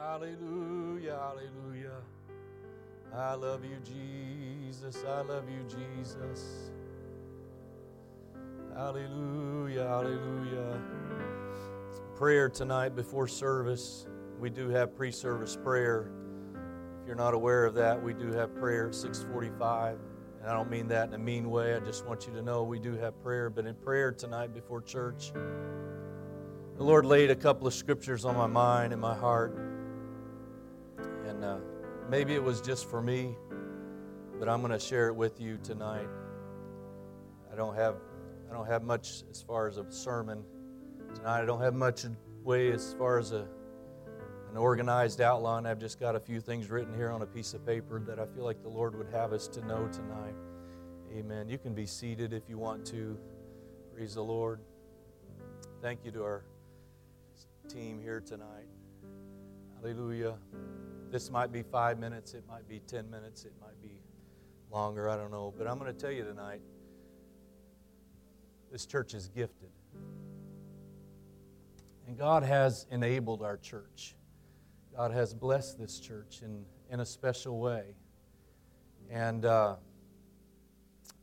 Hallelujah, hallelujah. I love you, Jesus. I love you, Jesus. Hallelujah, hallelujah. Prayer tonight before service. We do have pre-service prayer. If you're not aware of that, we do have prayer at 645. And I don't mean that in a mean way. I just want you to know we do have prayer. But in prayer tonight before church, the Lord laid a couple of scriptures on my mind and my heart. Maybe it was just for me, but I'm going to share it with you tonight. I don't have I don't have much as far as a sermon tonight. I don't have much way as far as a an organized outline. I've just got a few things written here on a piece of paper that I feel like the Lord would have us to know tonight. Amen. You can be seated if you want to. Praise the Lord. Thank you to our team here tonight. Hallelujah. This might be five minutes, it might be 10 minutes, it might be longer, I don't know. But I'm going to tell you tonight this church is gifted. And God has enabled our church. God has blessed this church in, in a special way. And uh,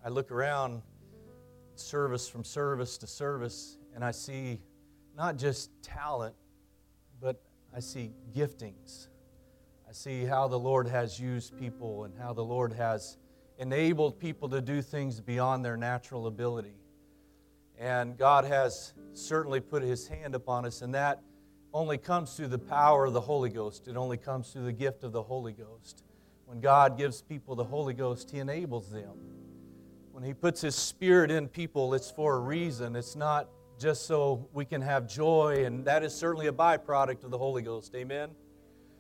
I look around service from service to service, and I see not just talent, I see giftings. I see how the Lord has used people and how the Lord has enabled people to do things beyond their natural ability. And God has certainly put His hand upon us, and that only comes through the power of the Holy Ghost. It only comes through the gift of the Holy Ghost. When God gives people the Holy Ghost, He enables them. When He puts His Spirit in people, it's for a reason. It's not just so we can have joy, and that is certainly a byproduct of the Holy Ghost. Amen?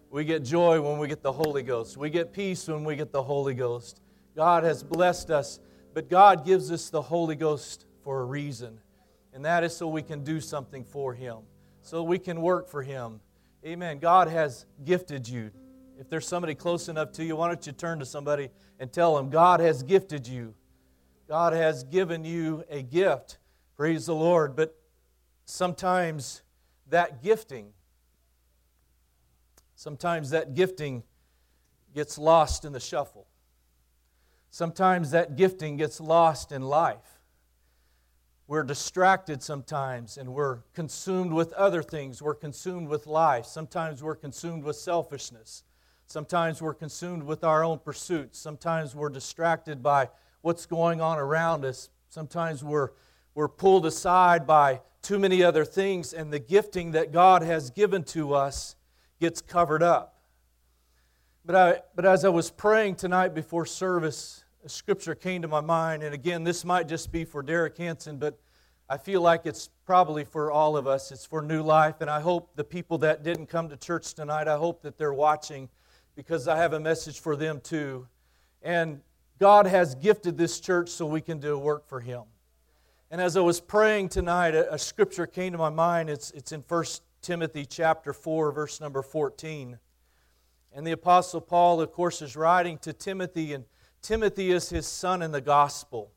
We get joy when we get the Holy Ghost, we get peace when we get the Holy Ghost. God has blessed us, but God gives us the Holy Ghost for a reason, and that is so we can do something for Him, so we can work for Him. Amen. God has gifted you. If there's somebody close enough to you, why don't you turn to somebody and tell them, God has gifted you. God has given you a gift. Praise the Lord. But sometimes that gifting, sometimes that gifting gets lost in the shuffle. Sometimes that gifting gets lost in life. We're distracted sometimes and we're consumed with other things. We're consumed with life. Sometimes we're consumed with selfishness. Sometimes we're consumed with our own pursuits. Sometimes we're distracted by what's going on around us. Sometimes we're, we're pulled aside by too many other things, and the gifting that God has given to us gets covered up. But, I, but as I was praying tonight before service, a scripture came to my mind. And again, this might just be for Derek Hanson, but I feel like it's probably for all of us. It's for new life. And I hope the people that didn't come to church tonight, I hope that they're watching because I have a message for them too. And God has gifted this church so we can do work for Him. And as I was praying tonight, a, a scripture came to my mind. It's, it's in 1 Timothy chapter 4, verse number 14. And the Apostle Paul, of course, is writing to Timothy, and Timothy is his son in the gospel.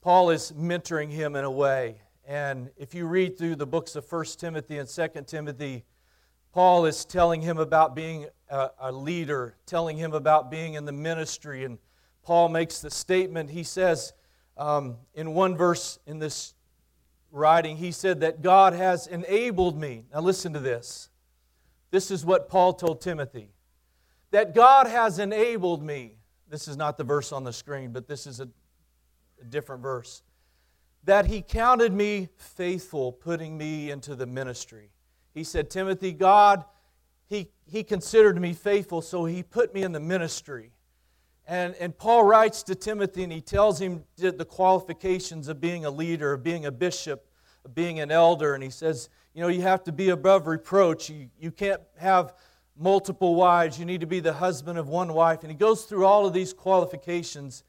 Paul is mentoring him in a way. And if you read through the books of 1 Timothy and 2 Timothy, Paul is telling him about being a, a, leader, telling him about being in the ministry. And Paul makes the statement, he says um, in one verse in this writing, he said that God has enabled me. Now listen to this. This is what Paul told Timothy that God has enabled me. This is not the verse on the screen, but this is a, a different verse. That he counted me faithful, putting me into the ministry. He said, Timothy, God, he, he considered me faithful, so he put me in the ministry. And, and Paul writes to Timothy and he tells him the qualifications of being a leader, of being a bishop, of being an elder. And he says, you know, you have to be above reproach. You, you can't have multiple wives. You need to be the husband of one wife. And he goes through all of these qualifications.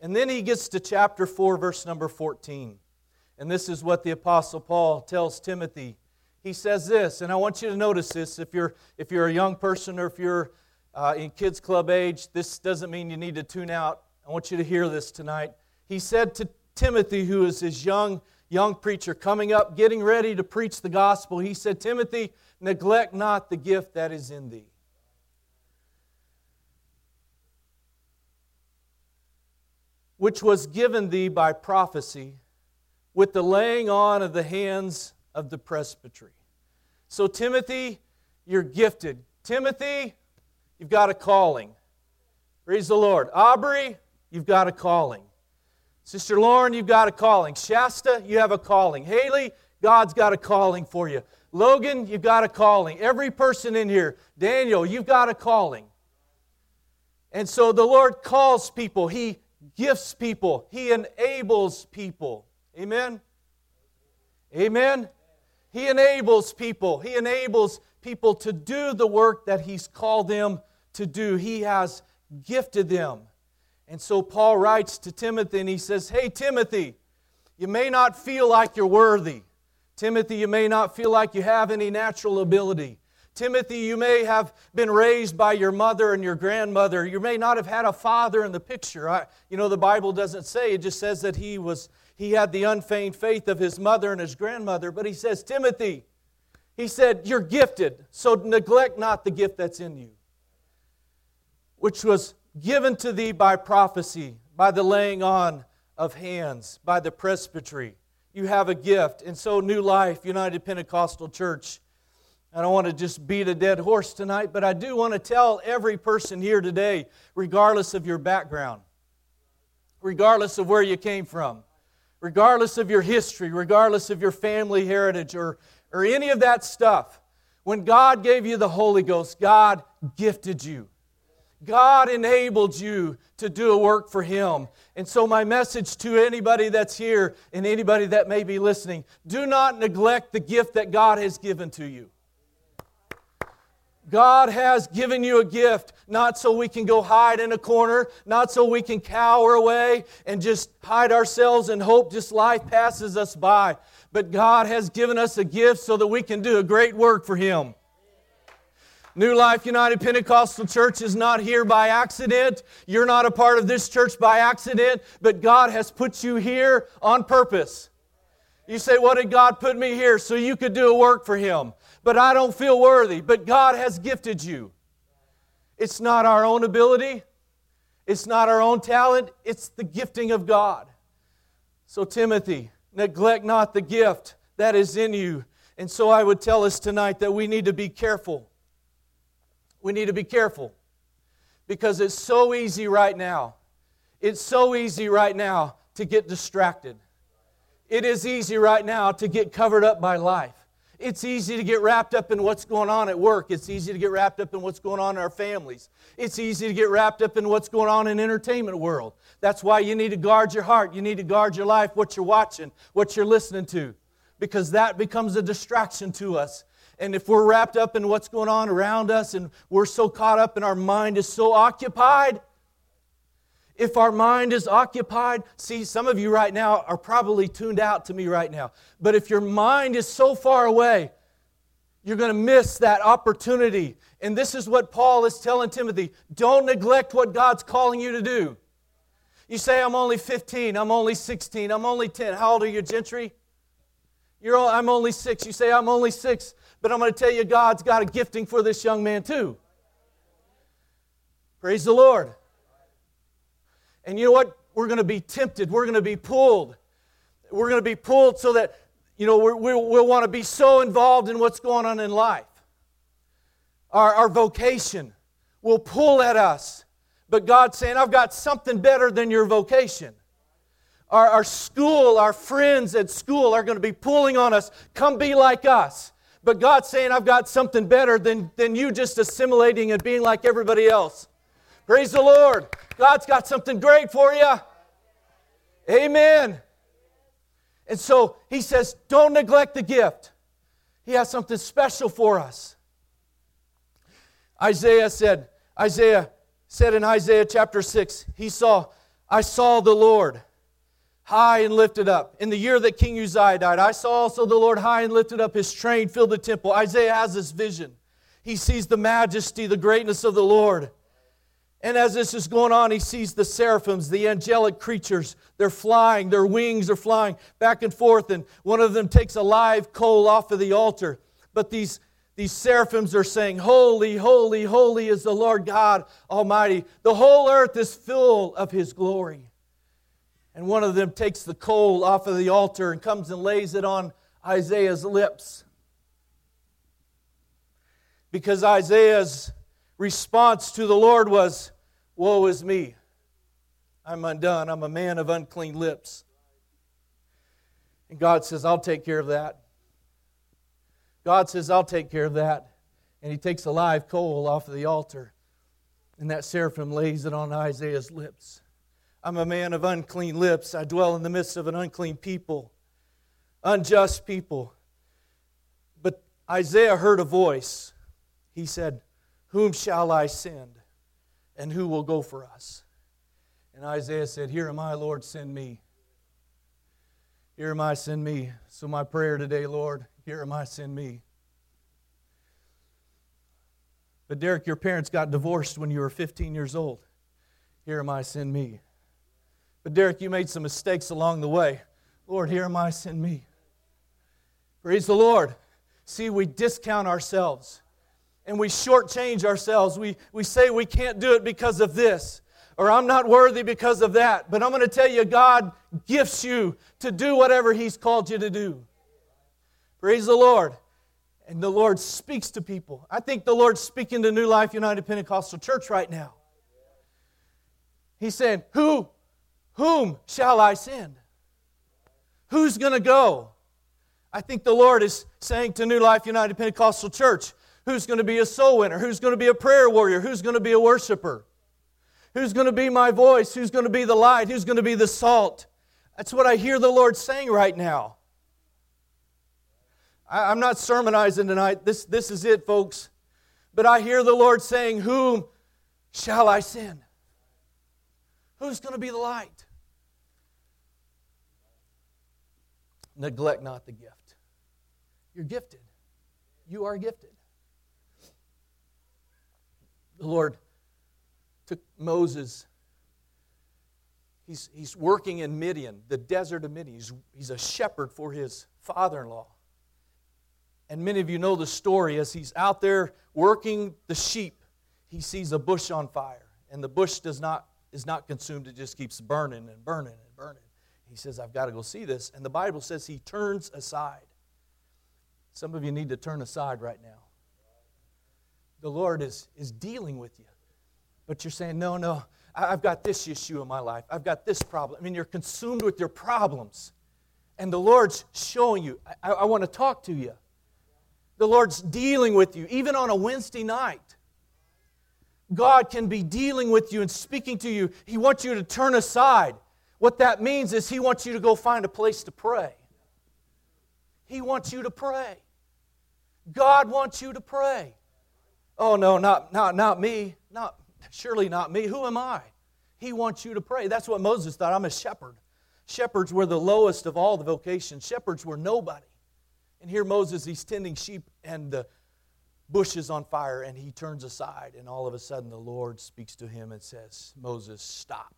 And then he gets to chapter 4, verse number 14. And this is what the Apostle Paul tells Timothy. He says this, and I want you to notice this if you're, if you're a young person or if you're uh, in kids' club age, this doesn't mean you need to tune out. I want you to hear this tonight. He said to Timothy, who is his young young preacher coming up, getting ready to preach the gospel, he said, Timothy, neglect not the gift that is in thee. Which was given thee by prophecy with the laying on of the hands of the presbytery. So, Timothy, you're gifted. Timothy, you've got a calling. Praise the Lord. Aubrey, you've got a calling. Sister Lauren, you've got a calling. Shasta, you have a calling. Haley, God's got a calling for you. Logan, you've got a calling. Every person in here. Daniel, you've got a calling. And so the Lord calls people, He gifts people, He enables people. Amen? Amen? He enables people. He enables people to do the work that He's called them to do. He has gifted them. And so Paul writes to Timothy and he says, Hey, Timothy, you may not feel like you're worthy. Timothy, you may not feel like you have any natural ability. Timothy, you may have been raised by your mother and your grandmother. You may not have had a father in the picture. I, you know, the Bible doesn't say, it just says that he was he had the unfeigned faith of his mother and his grandmother, but he says, Timothy, he said, You're gifted, so neglect not the gift that's in you, which was given to thee by prophecy, by the laying on of hands, by the presbytery. You have a gift. And so, New Life, United Pentecostal Church, I don't want to just beat a dead horse tonight, but I do want to tell every person here today, regardless of your background, regardless of where you came from, regardless of your history, regardless of your family heritage, or, or any of that stuff, when God gave you the Holy Ghost, God gifted you. God enabled you to do a work for Him. And so, my message to anybody that's here and anybody that may be listening do not neglect the gift that God has given to you. God has given you a gift, not so we can go hide in a corner, not so we can cower away and just hide ourselves and hope just life passes us by. But God has given us a gift so that we can do a great work for Him. New Life United Pentecostal Church is not here by accident. You're not a part of this church by accident, but God has put you here on purpose. You say, What did God put me here? So you could do a work for Him. But I don't feel worthy. But God has gifted you. It's not our own ability, it's not our own talent, it's the gifting of God. So, Timothy, neglect not the gift that is in you. And so I would tell us tonight that we need to be careful we need to be careful because it's so easy right now. It's so easy right now to get distracted. It is easy right now to get covered up by life. It's easy to get wrapped up in what's going on at work. It's easy to get wrapped up in what's going on in our families. It's easy to get wrapped up in what's going on in entertainment world. That's why you need to guard your heart. You need to guard your life, what you're watching, what you're listening to, because that becomes a distraction to us and if we're wrapped up in what's going on around us and we're so caught up and our mind is so occupied, if our mind is occupied, see, some of you right now are probably tuned out to me right now. But if your mind is so far away, you're going to miss that opportunity. And this is what Paul is telling Timothy don't neglect what God's calling you to do. You say, I'm only 15, I'm only 16, I'm only 10. How old are you, Gentry? You're, I'm only six. You say, I'm only six. But I'm going to tell you, God's got a gifting for this young man too. Praise the Lord. And you know what? We're going to be tempted. We're going to be pulled. We're going to be pulled so that, you know, we we'll want to be so involved in what's going on in life. Our, our vocation will pull at us. But God's saying, I've got something better than your vocation. Our, our school, our friends at school are going to be pulling on us. Come be like us. But God's saying, I've got something better than, than you just assimilating and being like everybody else. Praise the Lord. God's got something great for you. Amen. And so he says, don't neglect the gift. He has something special for us. Isaiah said, Isaiah said in Isaiah chapter 6, he saw, I saw the Lord high and lifted up. In the year that King Uzziah died, I saw also the Lord high and lifted up. His train filled the temple. Isaiah has this vision. He sees the majesty, the greatness of the Lord. And as this is going on, he sees the seraphims, the angelic creatures. They're flying, their wings are flying back and forth, and one of them takes a live coal off of the altar. But these, these seraphims are saying, Holy, holy, holy is the Lord God Almighty. The whole earth is full of his glory. And one of them takes the coal off of the altar and comes and lays it on Isaiah's lips. Because Isaiah's response to the Lord was, Woe is me. I'm undone. I'm a man of unclean lips. And God says, I'll take care of that. God says, I'll take care of that. And he takes a live coal off of the altar, and that seraphim lays it on Isaiah's lips. I'm a man of unclean lips. I dwell in the midst of an unclean people, unjust people. But Isaiah heard a voice. He said, Whom shall I send? And who will go for us? And Isaiah said, Here am I, Lord, send me. Here am I, send me. So, my prayer today, Lord, here am I, send me. But, Derek, your parents got divorced when you were 15 years old. Here am I, send me. But, Derek, you made some mistakes along the way. Lord, here am I, send me. Praise the Lord. See, we discount ourselves and we shortchange ourselves. We, we say we can't do it because of this, or I'm not worthy because of that. But I'm going to tell you, God gifts you to do whatever He's called you to do. Praise the Lord. And the Lord speaks to people. I think the Lord's speaking to New Life United Pentecostal Church right now. He's saying, Who, whom shall I send? Who's going to go? I think the Lord is saying to New Life United Pentecostal Church, who's going to be a soul winner, who's going to be a prayer warrior, who's going to be a worshiper, who's going to be my voice, who's going to be the light, who's going to be the salt. That's what I hear the Lord saying right now. I, am not sermonizing tonight. This, this is it, folks. But I hear the Lord saying, Whom shall I send? Who's going to be the light? Neglect not the gift. You're gifted. You are gifted. The Lord took Moses. He's, he's working in Midian, the desert of Midian. He's, he's a shepherd for his father in law. And many of you know the story. As he's out there working the sheep, he sees a bush on fire. And the bush does not, is not consumed, it just keeps burning and burning and burning. He says, I've got to go see this. And the Bible says he turns aside. Some of you need to turn aside right now the Lord is, is dealing with you. But you're saying, no, no, I've got this issue in my life. I've got this problem. I mean, you're consumed with your problems. And the Lord's showing you, I, I want to talk to you. The Lord's dealing with you, even on a Wednesday night. God can be dealing with you and speaking to you. He wants you to turn aside. What that means is He wants you to go find a place to pray. He wants you to pray. God wants you to pray. Oh, no, not, not, not me. Not, surely not me. Who am I? He wants you to pray. That's what Moses thought. I'm a shepherd. Shepherds were the lowest of all the vocations. Shepherds were nobody. And here Moses, he's tending sheep and the bush is on fire and he turns aside. And all of a sudden the Lord speaks to him and says, Moses, stop.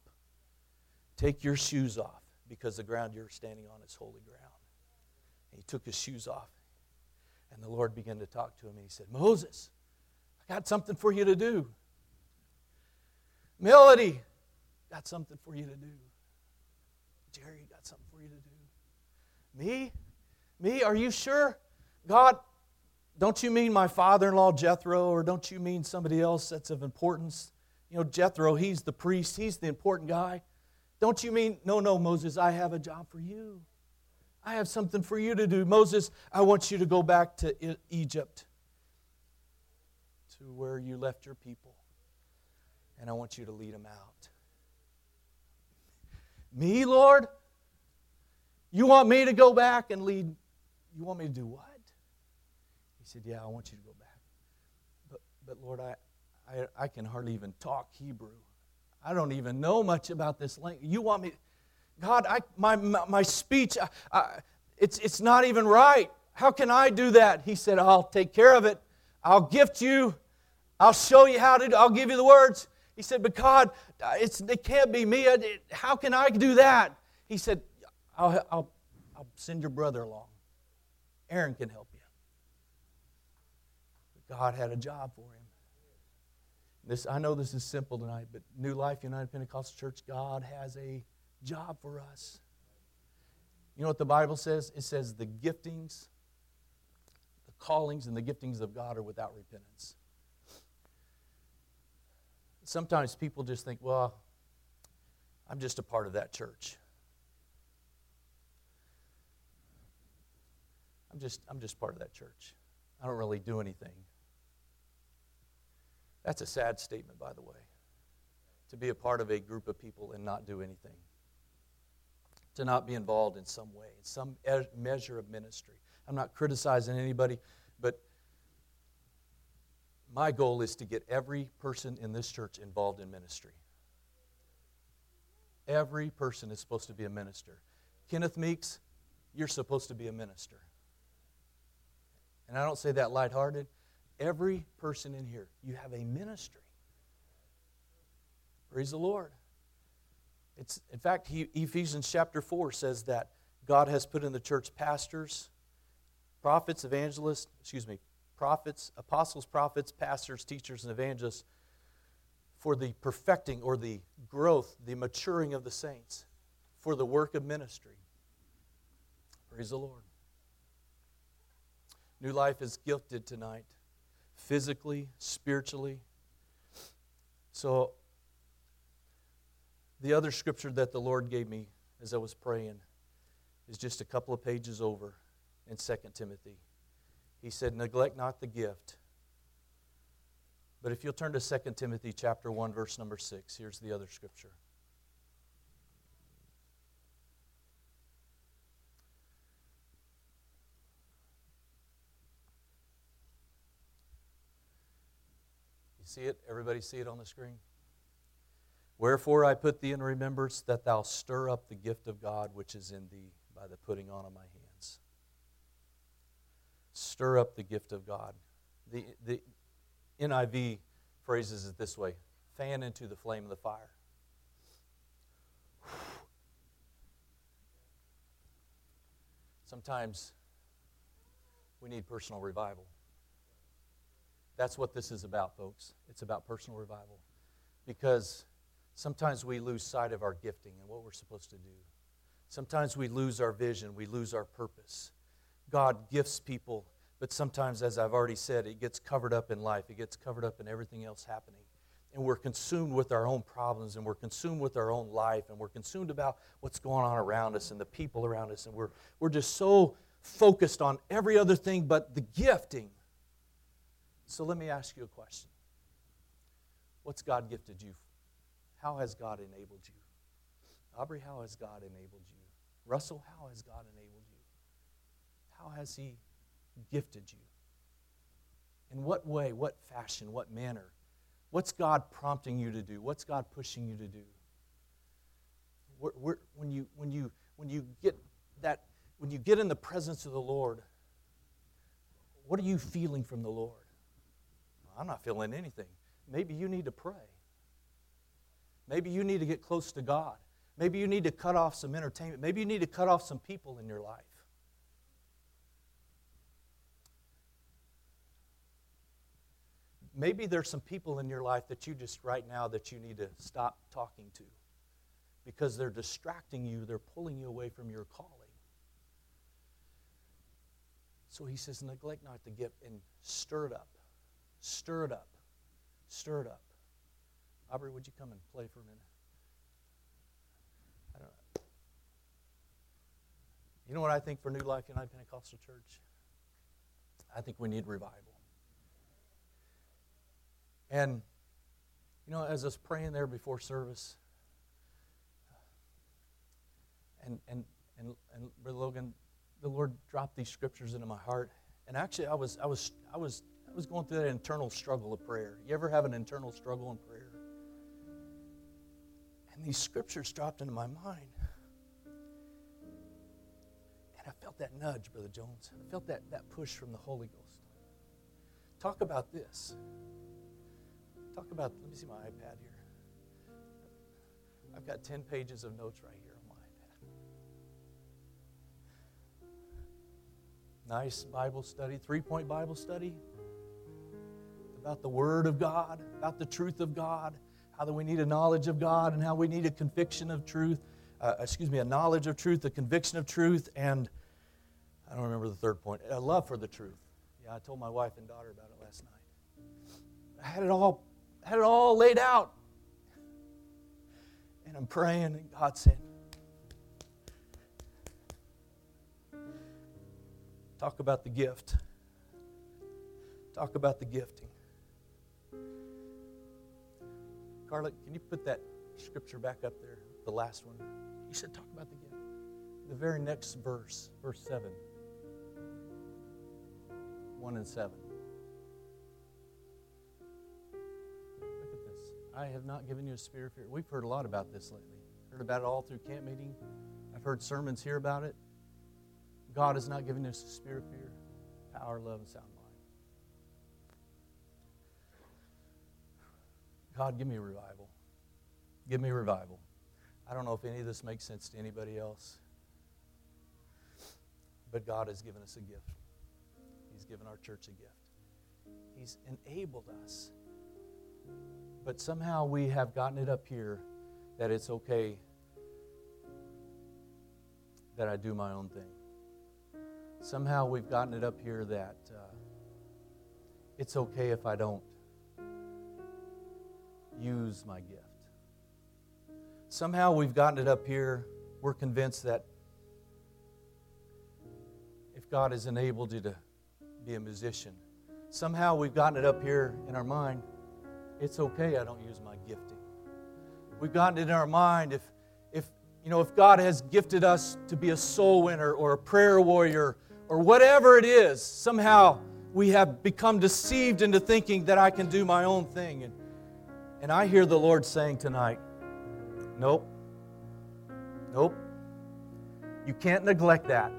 Take your shoes off because the ground you're standing on is holy ground. And he took his shoes off. And the Lord began to talk to him and he said, Moses, I got something for you to do. Melody, got something for you to do. Jerry, got something for you to do. Me? Me? Are you sure? God, don't you mean my father in law Jethro, or don't you mean somebody else that's of importance? You know, Jethro, he's the priest, he's the important guy. Don't you mean, no, no, Moses, I have a job for you. I have something for you to do. Moses, I want you to go back to Egypt to where you left your people, and I want you to lead them out. Me, Lord? You want me to go back and lead? You want me to do what? Said, Yeah, I want you to go back. But, but Lord, I, I, I can hardly even talk Hebrew. I don't even know much about this language. You want me, God, I, my, my, my speech, I, I, it's, it's not even right. How can I do that? He said, I'll take care of it. I'll gift you I'll show you how to, I'll give you the words. He said, But God, it's, it can't be me. How can I do that? He said, I'll, I'll, I'll send your brother along. Aaron can help God had a job for him. This, I know this is simple tonight, but New Life United Pentecostal Church, God has a job for us. You know what the Bible says? It says the giftings, the callings, and the giftings of God are without repentance. Sometimes people just think, well, I'm just a part of that church. I'm just, I'm just part of that church. I don't really do anything. That's a sad statement, by the way, to be a part of a group of people and not do anything, to not be involved in some way, in some measure of ministry. I'm not criticizing anybody, but my goal is to get every person in this church involved in ministry. Every person is supposed to be a minister. Kenneth Meeks, you're supposed to be a minister. And I don't say that lighthearted. Every person in here, you have a ministry. Praise the Lord. It's, in fact, he, Ephesians chapter 4 says that God has put in the church pastors, prophets, evangelists, excuse me, prophets, apostles, prophets, pastors, teachers, and evangelists for the perfecting or the growth, the maturing of the saints, for the work of ministry. Praise the Lord. New life is gifted tonight physically, spiritually. So, the other scripture that the Lord gave me as I was praying is just a couple of pages over in 2 Timothy. He said, Neglect not the gift. But if you'll turn to 2 Timothy chapter 1, verse number 6, here's the other scripture. See it? Everybody see it on the screen? Wherefore I put thee in remembrance that thou stir up the gift of God which is in thee by the putting on of my hands. Stir up the gift of God. The, the NIV phrases it this way fan into the flame of the fire. Sometimes we need personal revival. That's what this is about, folks. It's about personal revival. Because sometimes we lose sight of our gifting and what we're supposed to do. Sometimes we lose our vision, we lose our purpose. God gifts people, but sometimes, as I've already said, it gets covered up in life, it gets covered up in everything else happening. And we're consumed with our own problems, and we're consumed with our own life, and we're consumed about what's going on around us and the people around us, and we're, we're just so focused on every other thing but the gifting so let me ask you a question. What's God gifted you? How has God enabled you? Aubrey, how has God enabled you? Russell, how has God enabled you? How has He gifted you? In what way, what fashion, what manner? What's God prompting you to do? What's God pushing you to do? When, you, when, you, when you get that, when you get in the presence of the Lord, what are you feeling from the Lord? I'm not feeling anything. Maybe you need to pray. Maybe you need to get close to God. Maybe you need to cut off some entertainment. Maybe you need to cut off some people in your life. Maybe there's some people in your life that you just right now that you need to stop talking to because they're distracting you, they're pulling you away from your calling. So he says, neglect not the gift and stir it up. Stir it up. Stir it up. Aubrey, would you come and play for a minute? I don't know. You know what I think for New Life United Pentecostal Church? I think we need revival. And, you know, as I was praying there before service, and, and, and, and Brother Logan, the Lord dropped these scriptures into my heart. And actually, I was, I was, I was was going through that internal struggle of prayer. You ever have an internal struggle in prayer? And these scriptures dropped into my mind. And I felt that nudge, Brother Jones. I felt that, that push from the Holy Ghost. Talk about this. Talk about, let me see my iPad here. I've got 10 pages of notes right here on my iPad. Nice Bible study, three point Bible study about the Word of God, about the truth of God, how that we need a knowledge of God, and how we need a conviction of truth. Uh, excuse me, a knowledge of truth, a conviction of truth, and I don't remember the third point, a love for the truth. Yeah, I told my wife and daughter about it last night. I had it all, had it all laid out. And I'm praying, and God said, Talk about the gift. Talk about the gifting. Carla, can you put that scripture back up there, the last one? You said talk about the gift. The very next verse, verse 7. 1 and 7. Look at this. I have not given you a spirit of fear. We've heard a lot about this lately. Heard about it all through camp meeting. I've heard sermons here about it. God has not given us a spirit of fear, power, love, and sound God, give me revival. Give me revival. I don't know if any of this makes sense to anybody else, but God has given us a gift. He's given our church a gift. He's enabled us. But somehow we have gotten it up here that it's okay that I do my own thing. Somehow we've gotten it up here that uh, it's okay if I don't use my gift. Somehow we've gotten it up here, we're convinced that if God has enabled you to be a musician, somehow we've gotten it up here in our mind, it's okay I don't use my gifting. We've gotten it in our mind if, if, you know, if God has gifted us to be a soul winner or a prayer warrior or whatever it is, somehow we have become deceived into thinking that I can do my own thing. And and I hear the Lord saying tonight, nope, nope, you can't neglect that.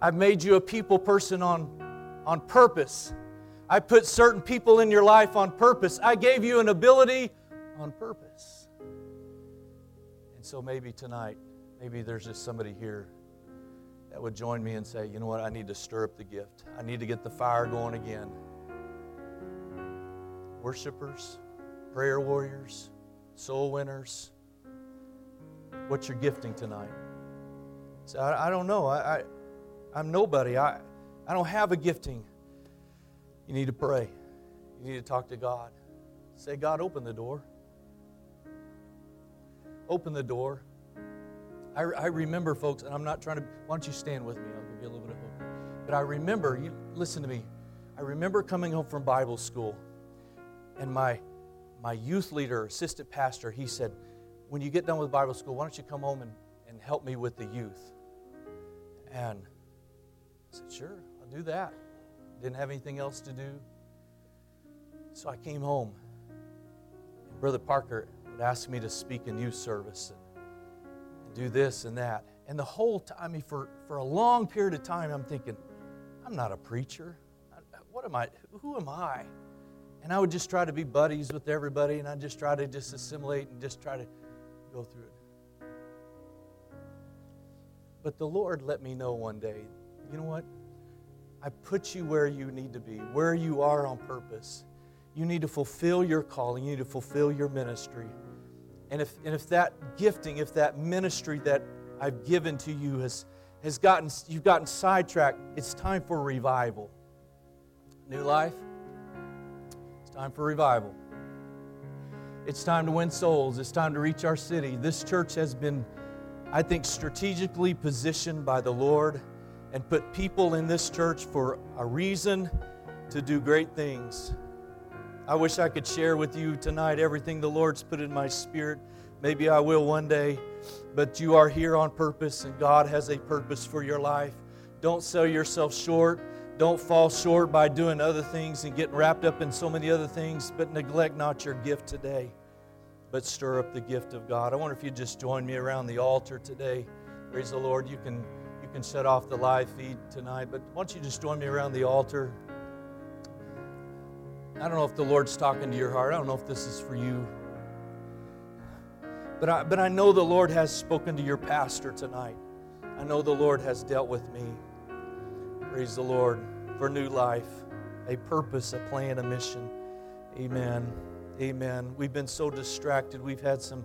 I've made you a people person on, on purpose. I put certain people in your life on purpose. I gave you an ability on purpose. And so maybe tonight, maybe there's just somebody here that would join me and say, you know what, I need to stir up the gift. I need to get the fire going again. Worshippers, prayer warriors, soul winners. What's your gifting tonight? So I, I don't know. I, I, I'm nobody. I, I don't have a gifting. You need to pray. You need to talk to God. Say, God, open the door. Open the door. I, I remember, folks, and I'm not trying to, why don't you stand with me? I'll give you a little bit of hope. But I remember, you listen to me. I remember coming home from Bible school, and my my youth leader, assistant pastor, he said, When you get done with Bible school, why don't you come home and, and help me with the youth? And I said, Sure, I'll do that. Didn't have anything else to do. So I came home. And Brother Parker would ask me to speak in youth service and, and do this and that. And the whole time, I mean, for, for a long period of time, I'm thinking, I'm not a preacher. What am I? Who am I? And I would just try to be buddies with everybody, and I'd just try to just assimilate and just try to go through it. But the Lord let me know one day, you know what? I put you where you need to be, where you are on purpose. You need to fulfill your calling, you need to fulfill your ministry. And if, and if that gifting, if that ministry that I've given to you has, has gotten, you've gotten sidetracked, it's time for revival. New life? Time for revival. It's time to win souls. It's time to reach our city. This church has been, I think, strategically positioned by the Lord and put people in this church for a reason to do great things. I wish I could share with you tonight everything the Lord's put in my spirit. Maybe I will one day, but you are here on purpose and God has a purpose for your life. Don't sell yourself short. Don't fall short by doing other things and getting wrapped up in so many other things, but neglect not your gift today, but stir up the gift of God. I wonder if you'd just join me around the altar today. Praise the Lord. You can you can shut off the live feed tonight, but why don't you just join me around the altar? I don't know if the Lord's talking to your heart. I don't know if this is for you. But I, but I know the Lord has spoken to your pastor tonight. I know the Lord has dealt with me. Praise the Lord for new life, a purpose, a plan, a mission. Amen. Amen. We've been so distracted. We've had some,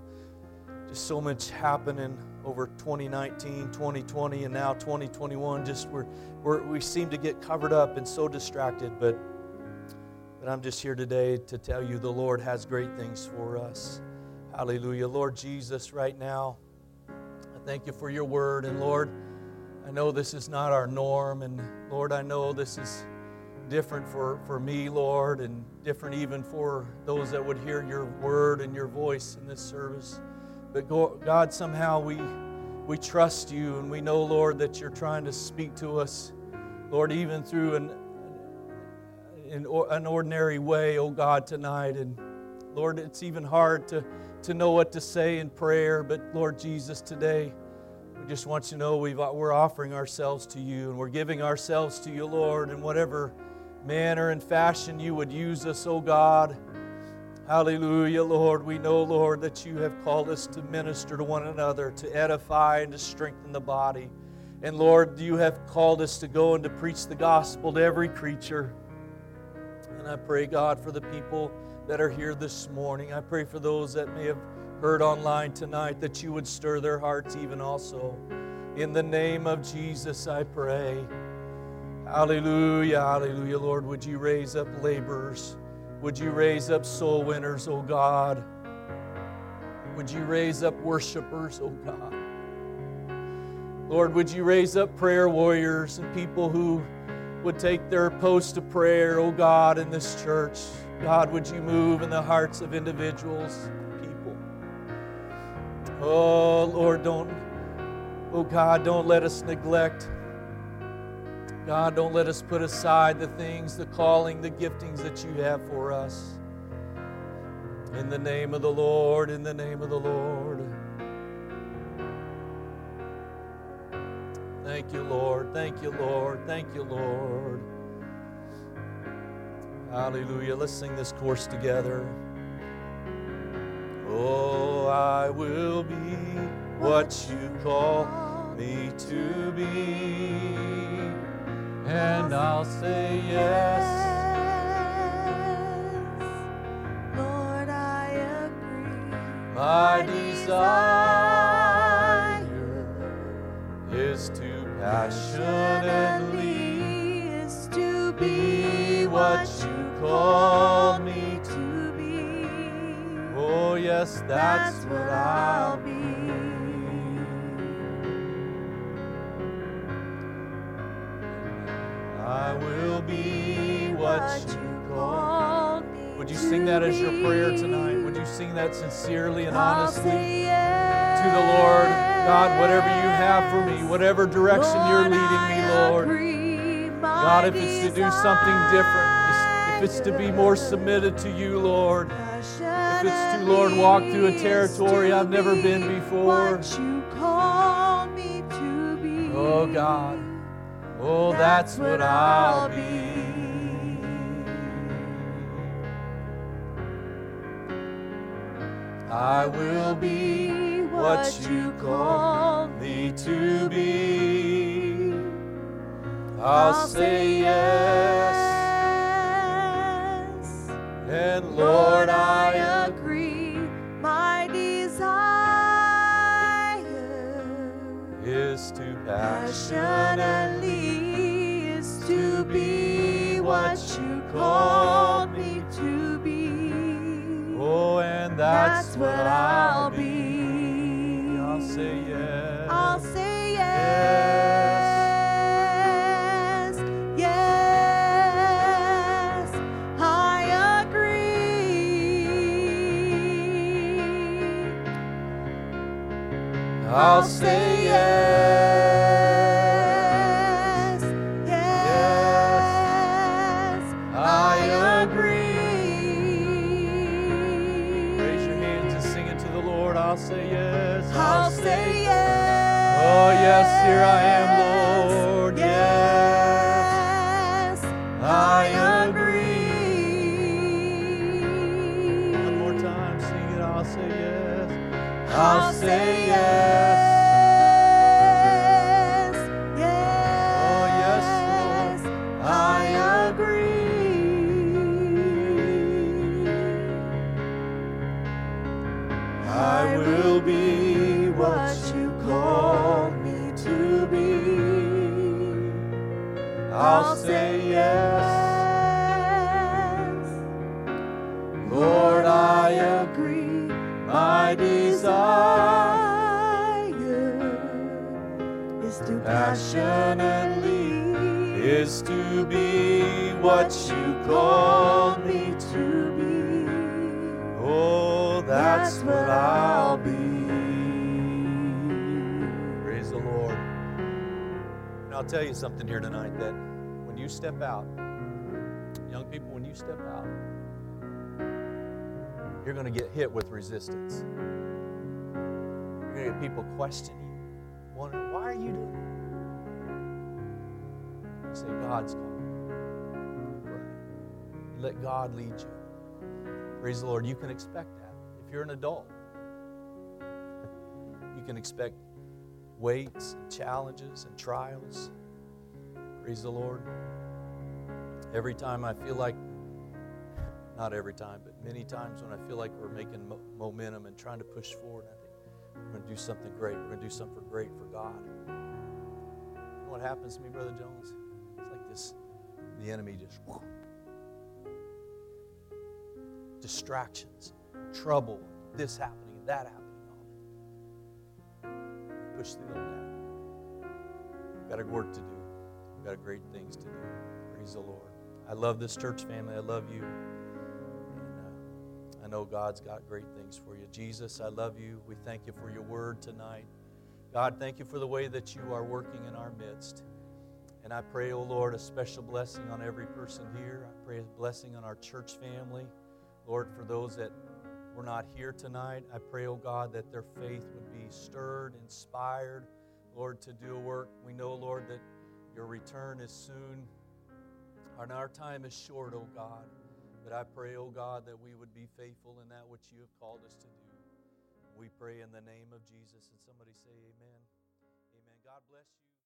just so much happening over 2019, 2020, and now 2021. Just we're, we're, we seem to get covered up and so distracted. But, but I'm just here today to tell you the Lord has great things for us. Hallelujah. Lord Jesus, right now, I thank you for your word. And Lord, I know this is not our norm. And Lord, I know this is different for, for me, Lord, and different even for those that would hear your word and your voice in this service. But God, somehow we, we trust you and we know, Lord, that you're trying to speak to us, Lord, even through an, an, an ordinary way, oh God, tonight. And Lord, it's even hard to, to know what to say in prayer, but Lord Jesus, today, just want you to know we we're offering ourselves to you and we're giving ourselves to you, Lord, in whatever manner and fashion you would use us, oh God. Hallelujah, Lord. We know, Lord, that you have called us to minister to one another, to edify and to strengthen the body. And Lord, you have called us to go and to preach the gospel to every creature. And I pray, God, for the people that are here this morning. I pray for those that may have heard online tonight that you would stir their hearts even also. In the name of Jesus, I pray. Hallelujah, hallelujah. Lord, would you raise up laborers? Would you raise up soul winners, oh God? Would you raise up worshipers, oh God? Lord, would you raise up prayer warriors and people who would take their post of prayer, oh God, in this church? God, would you move in the hearts of individuals? Oh, Lord, don't, oh God, don't let us neglect God, don't let us put aside the things, the calling, the giftings that you have for us. In the name of the Lord, in the name of the Lord. Thank you, Lord. Thank you, Lord. Thank you, Lord. Hallelujah. Let's sing this chorus together. Oh, I will be what you call me to be and I'll say yes. Lord, I agree. My desire is to passionately is to be what you call yes, that's, That's what I'll be. I will be what you call. Would you sing that as your prayer tonight? Would you sing that sincerely and honestly yes, to the Lord? God, whatever you have for me, whatever direction you're leading me, Lord. God, if it's to do something different, if it's to be more submitted to you, Lord. If it's to, Lord, walk through a territory I've never been before. What you call me to be. Oh, God. Oh, that's, what I'll be. I will be what you call me to be. I'll say yes, and Lord, I agree. Is to passionately is to be what you called me to be. Oh, and that's, That's what I'll be. I'll say yes. I'll say yes. Yes. I agree. Raise your hands and sing it to the Lord. I'll say yes. I'll say yes. Oh, yes, here I am, Lord. Yes. I agree. One more time, sing it. I'll say yes. I'll say yes. Is to passionately Is to be what you called me to be. Oh, that's what I'll be. Praise the Lord. And I'll tell you something here tonight that when you step out, young people, when you step out, you're going to get hit with resistance. You're going to get people questioning you, wondering, why are you doing it? You say, God's calling. Let God lead you. Praise the Lord. You can expect that. If you're an adult, you can expect weights and challenges and trials. Praise the Lord. Every time I feel like, not every time, but many times when I feel like we're making mo- momentum and trying to push forward, I think we're going to do something great. We're going to do something great for God. You know what happens to me, Brother Jones? It's like this the enemy just distractions, trouble, this happening that happening. Push through all that. We've got a work to do. We've got great things to do. Praise the Lord. I love this church family. I love you. Know God's got great things for you. Jesus, I love you. We thank you for your word tonight. God, thank you for the way that you are working in our midst. And I pray, oh Lord, a special blessing on every person here. I pray a blessing on our church family. Lord, for those that were not here tonight, I pray, oh God, that their faith would be stirred, inspired, Lord, to do a work. We know, Lord, that your return is soon, and our time is short, oh God. But I pray, oh God, that we be faithful in that which you have called us to do. We pray in the name of Jesus. And somebody say, Amen. Amen. God bless you.